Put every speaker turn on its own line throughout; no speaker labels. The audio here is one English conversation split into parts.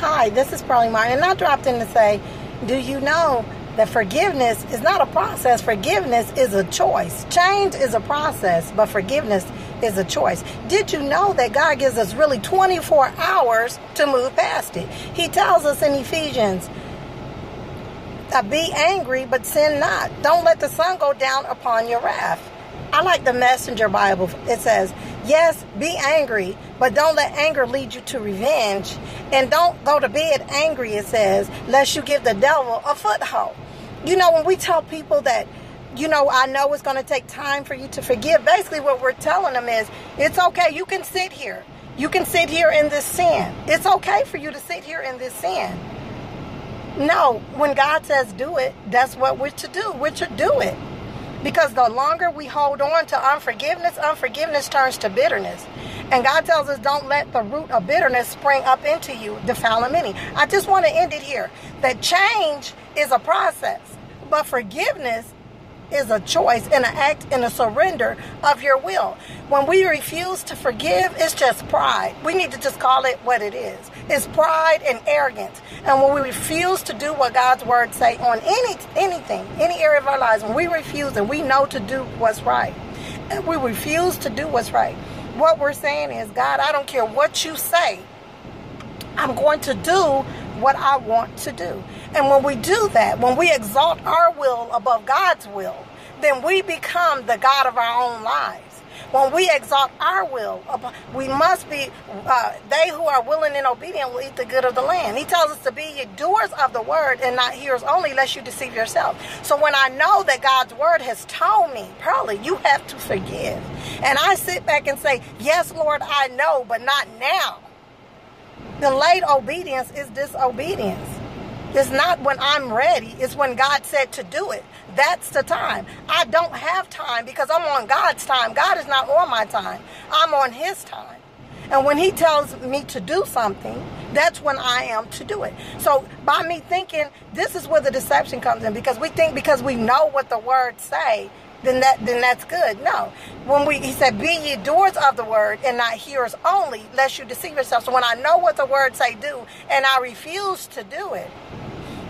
Hi, this is Pearlie Martin, and I dropped in to say, do you know that forgiveness is not a process? Forgiveness is a choice. Change is a process, but forgiveness is a choice. Did you know that God gives us really 24 hours to move past it? He tells us in Ephesians, be angry, but sin not. Don't let the sun go down upon your wrath. I like the Messenger Bible. It says, Yes, be angry, but don't let anger lead you to revenge. And don't go to bed angry, it says, lest you give the devil a foothold. You know, when we tell people that, you know, I know it's going to take time for you to forgive, basically what we're telling them is, it's okay, you can sit here. You can sit here in this sin. It's okay for you to sit here in this sin. No, when God says do it, that's what we're to do. We're to do it. Because the longer we hold on to unforgiveness, unforgiveness turns to bitterness. And God tells us, don't let the root of bitterness spring up into you, defiling many. I just want to end it here that change is a process, but forgiveness is a choice and an act and a surrender of your will. When we refuse to forgive, it's just pride. We need to just call it what it is. It's pride and arrogance. And when we refuse to do what God's word say on any anything, any area of our lives, when we refuse and we know to do what's right, and we refuse to do what's right, what we're saying is, God, I don't care what you say. I'm going to do what I want to do. And when we do that, when we exalt our will above God's will, then we become the God of our own lives. When we exalt our will, we must be, uh, they who are willing and obedient will eat the good of the land. He tells us to be doers of the word and not hearers only, lest you deceive yourself. So when I know that God's word has told me, Pearlie, you have to forgive. And I sit back and say, Yes, Lord, I know, but not now. Delayed obedience is disobedience. It's not when I'm ready, it's when God said to do it. That's the time. I don't have time because I'm on God's time. God is not on my time, I'm on His time. And when He tells me to do something, that's when I am to do it. So by me thinking, this is where the deception comes in because we think because we know what the words say, then that then that's good. No. When we he said, Be ye doers of the word and not hearers only, lest you deceive yourself. So when I know what the word say do and I refuse to do it,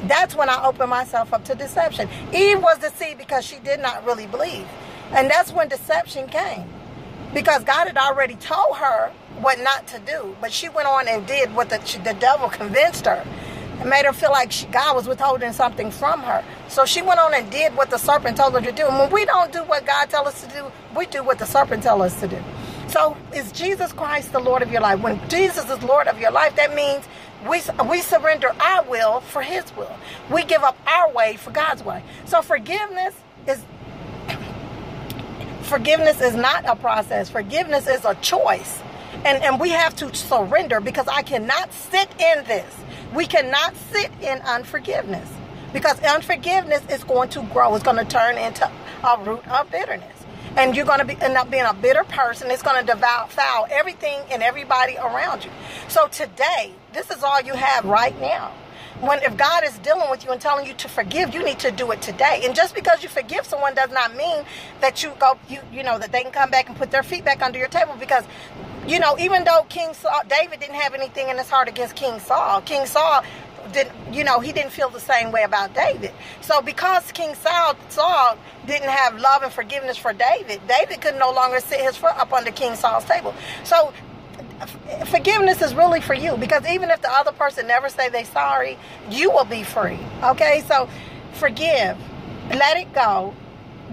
that's when I open myself up to deception. Eve was deceived because she did not really believe. And that's when deception came. Because God had already told her what not to do. But she went on and did what the, the devil convinced her. And made her feel like she, God was withholding something from her. So she went on and did what the serpent told her to do. And when we don't do what God tells us to do, we do what the serpent tells us to do. So is Jesus Christ the Lord of your life? When Jesus is Lord of your life, that means we, we surrender our will for His will. We give up our way for God's way. So forgiveness is forgiveness is not a process. Forgiveness is a choice. And, and we have to surrender because I cannot sit in this. We cannot sit in unforgiveness because unforgiveness is going to grow. It's going to turn into a root of bitterness. And you're going to be, end up being a bitter person. It's going to devour everything and everybody around you. So today, this is all you have right now. When if God is dealing with you and telling you to forgive, you need to do it today. And just because you forgive someone does not mean that you go you you know that they can come back and put their feet back under your table because you know, even though King Saul, David didn't have anything in his heart against King Saul, King Saul didn't, you know, he didn't feel the same way about David. So because King Saul, Saul didn't have love and forgiveness for David, David could no longer sit his foot up under King Saul's table. So forgiveness is really for you because even if the other person never say they sorry, you will be free. Okay, so forgive, let it go.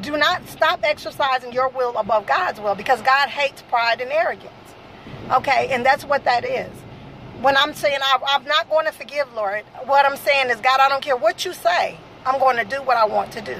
Do not stop exercising your will above God's will because God hates pride and arrogance. Okay, and that's what that is. When I'm saying I, am not going to forgive, Lord, what I'm saying is, God, I don't care what you say. I'm going to do what I want to do.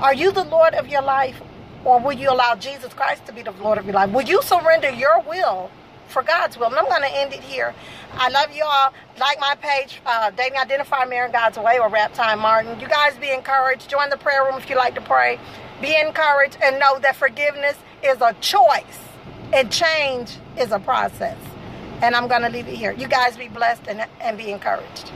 Are you the Lord of your life, or will you allow Jesus Christ to be the Lord of your life? Will you surrender your will for God's will. And I'm going to end it here. I love you all. Like my page, uh, Dating Identify Marrying God's Way or Rap Time Martin. You guys be encouraged. Join the prayer room if you like to pray. Be encouraged and know that forgiveness is a choice and change is a process. And I'm going to leave it here. You guys be blessed and, and be encouraged.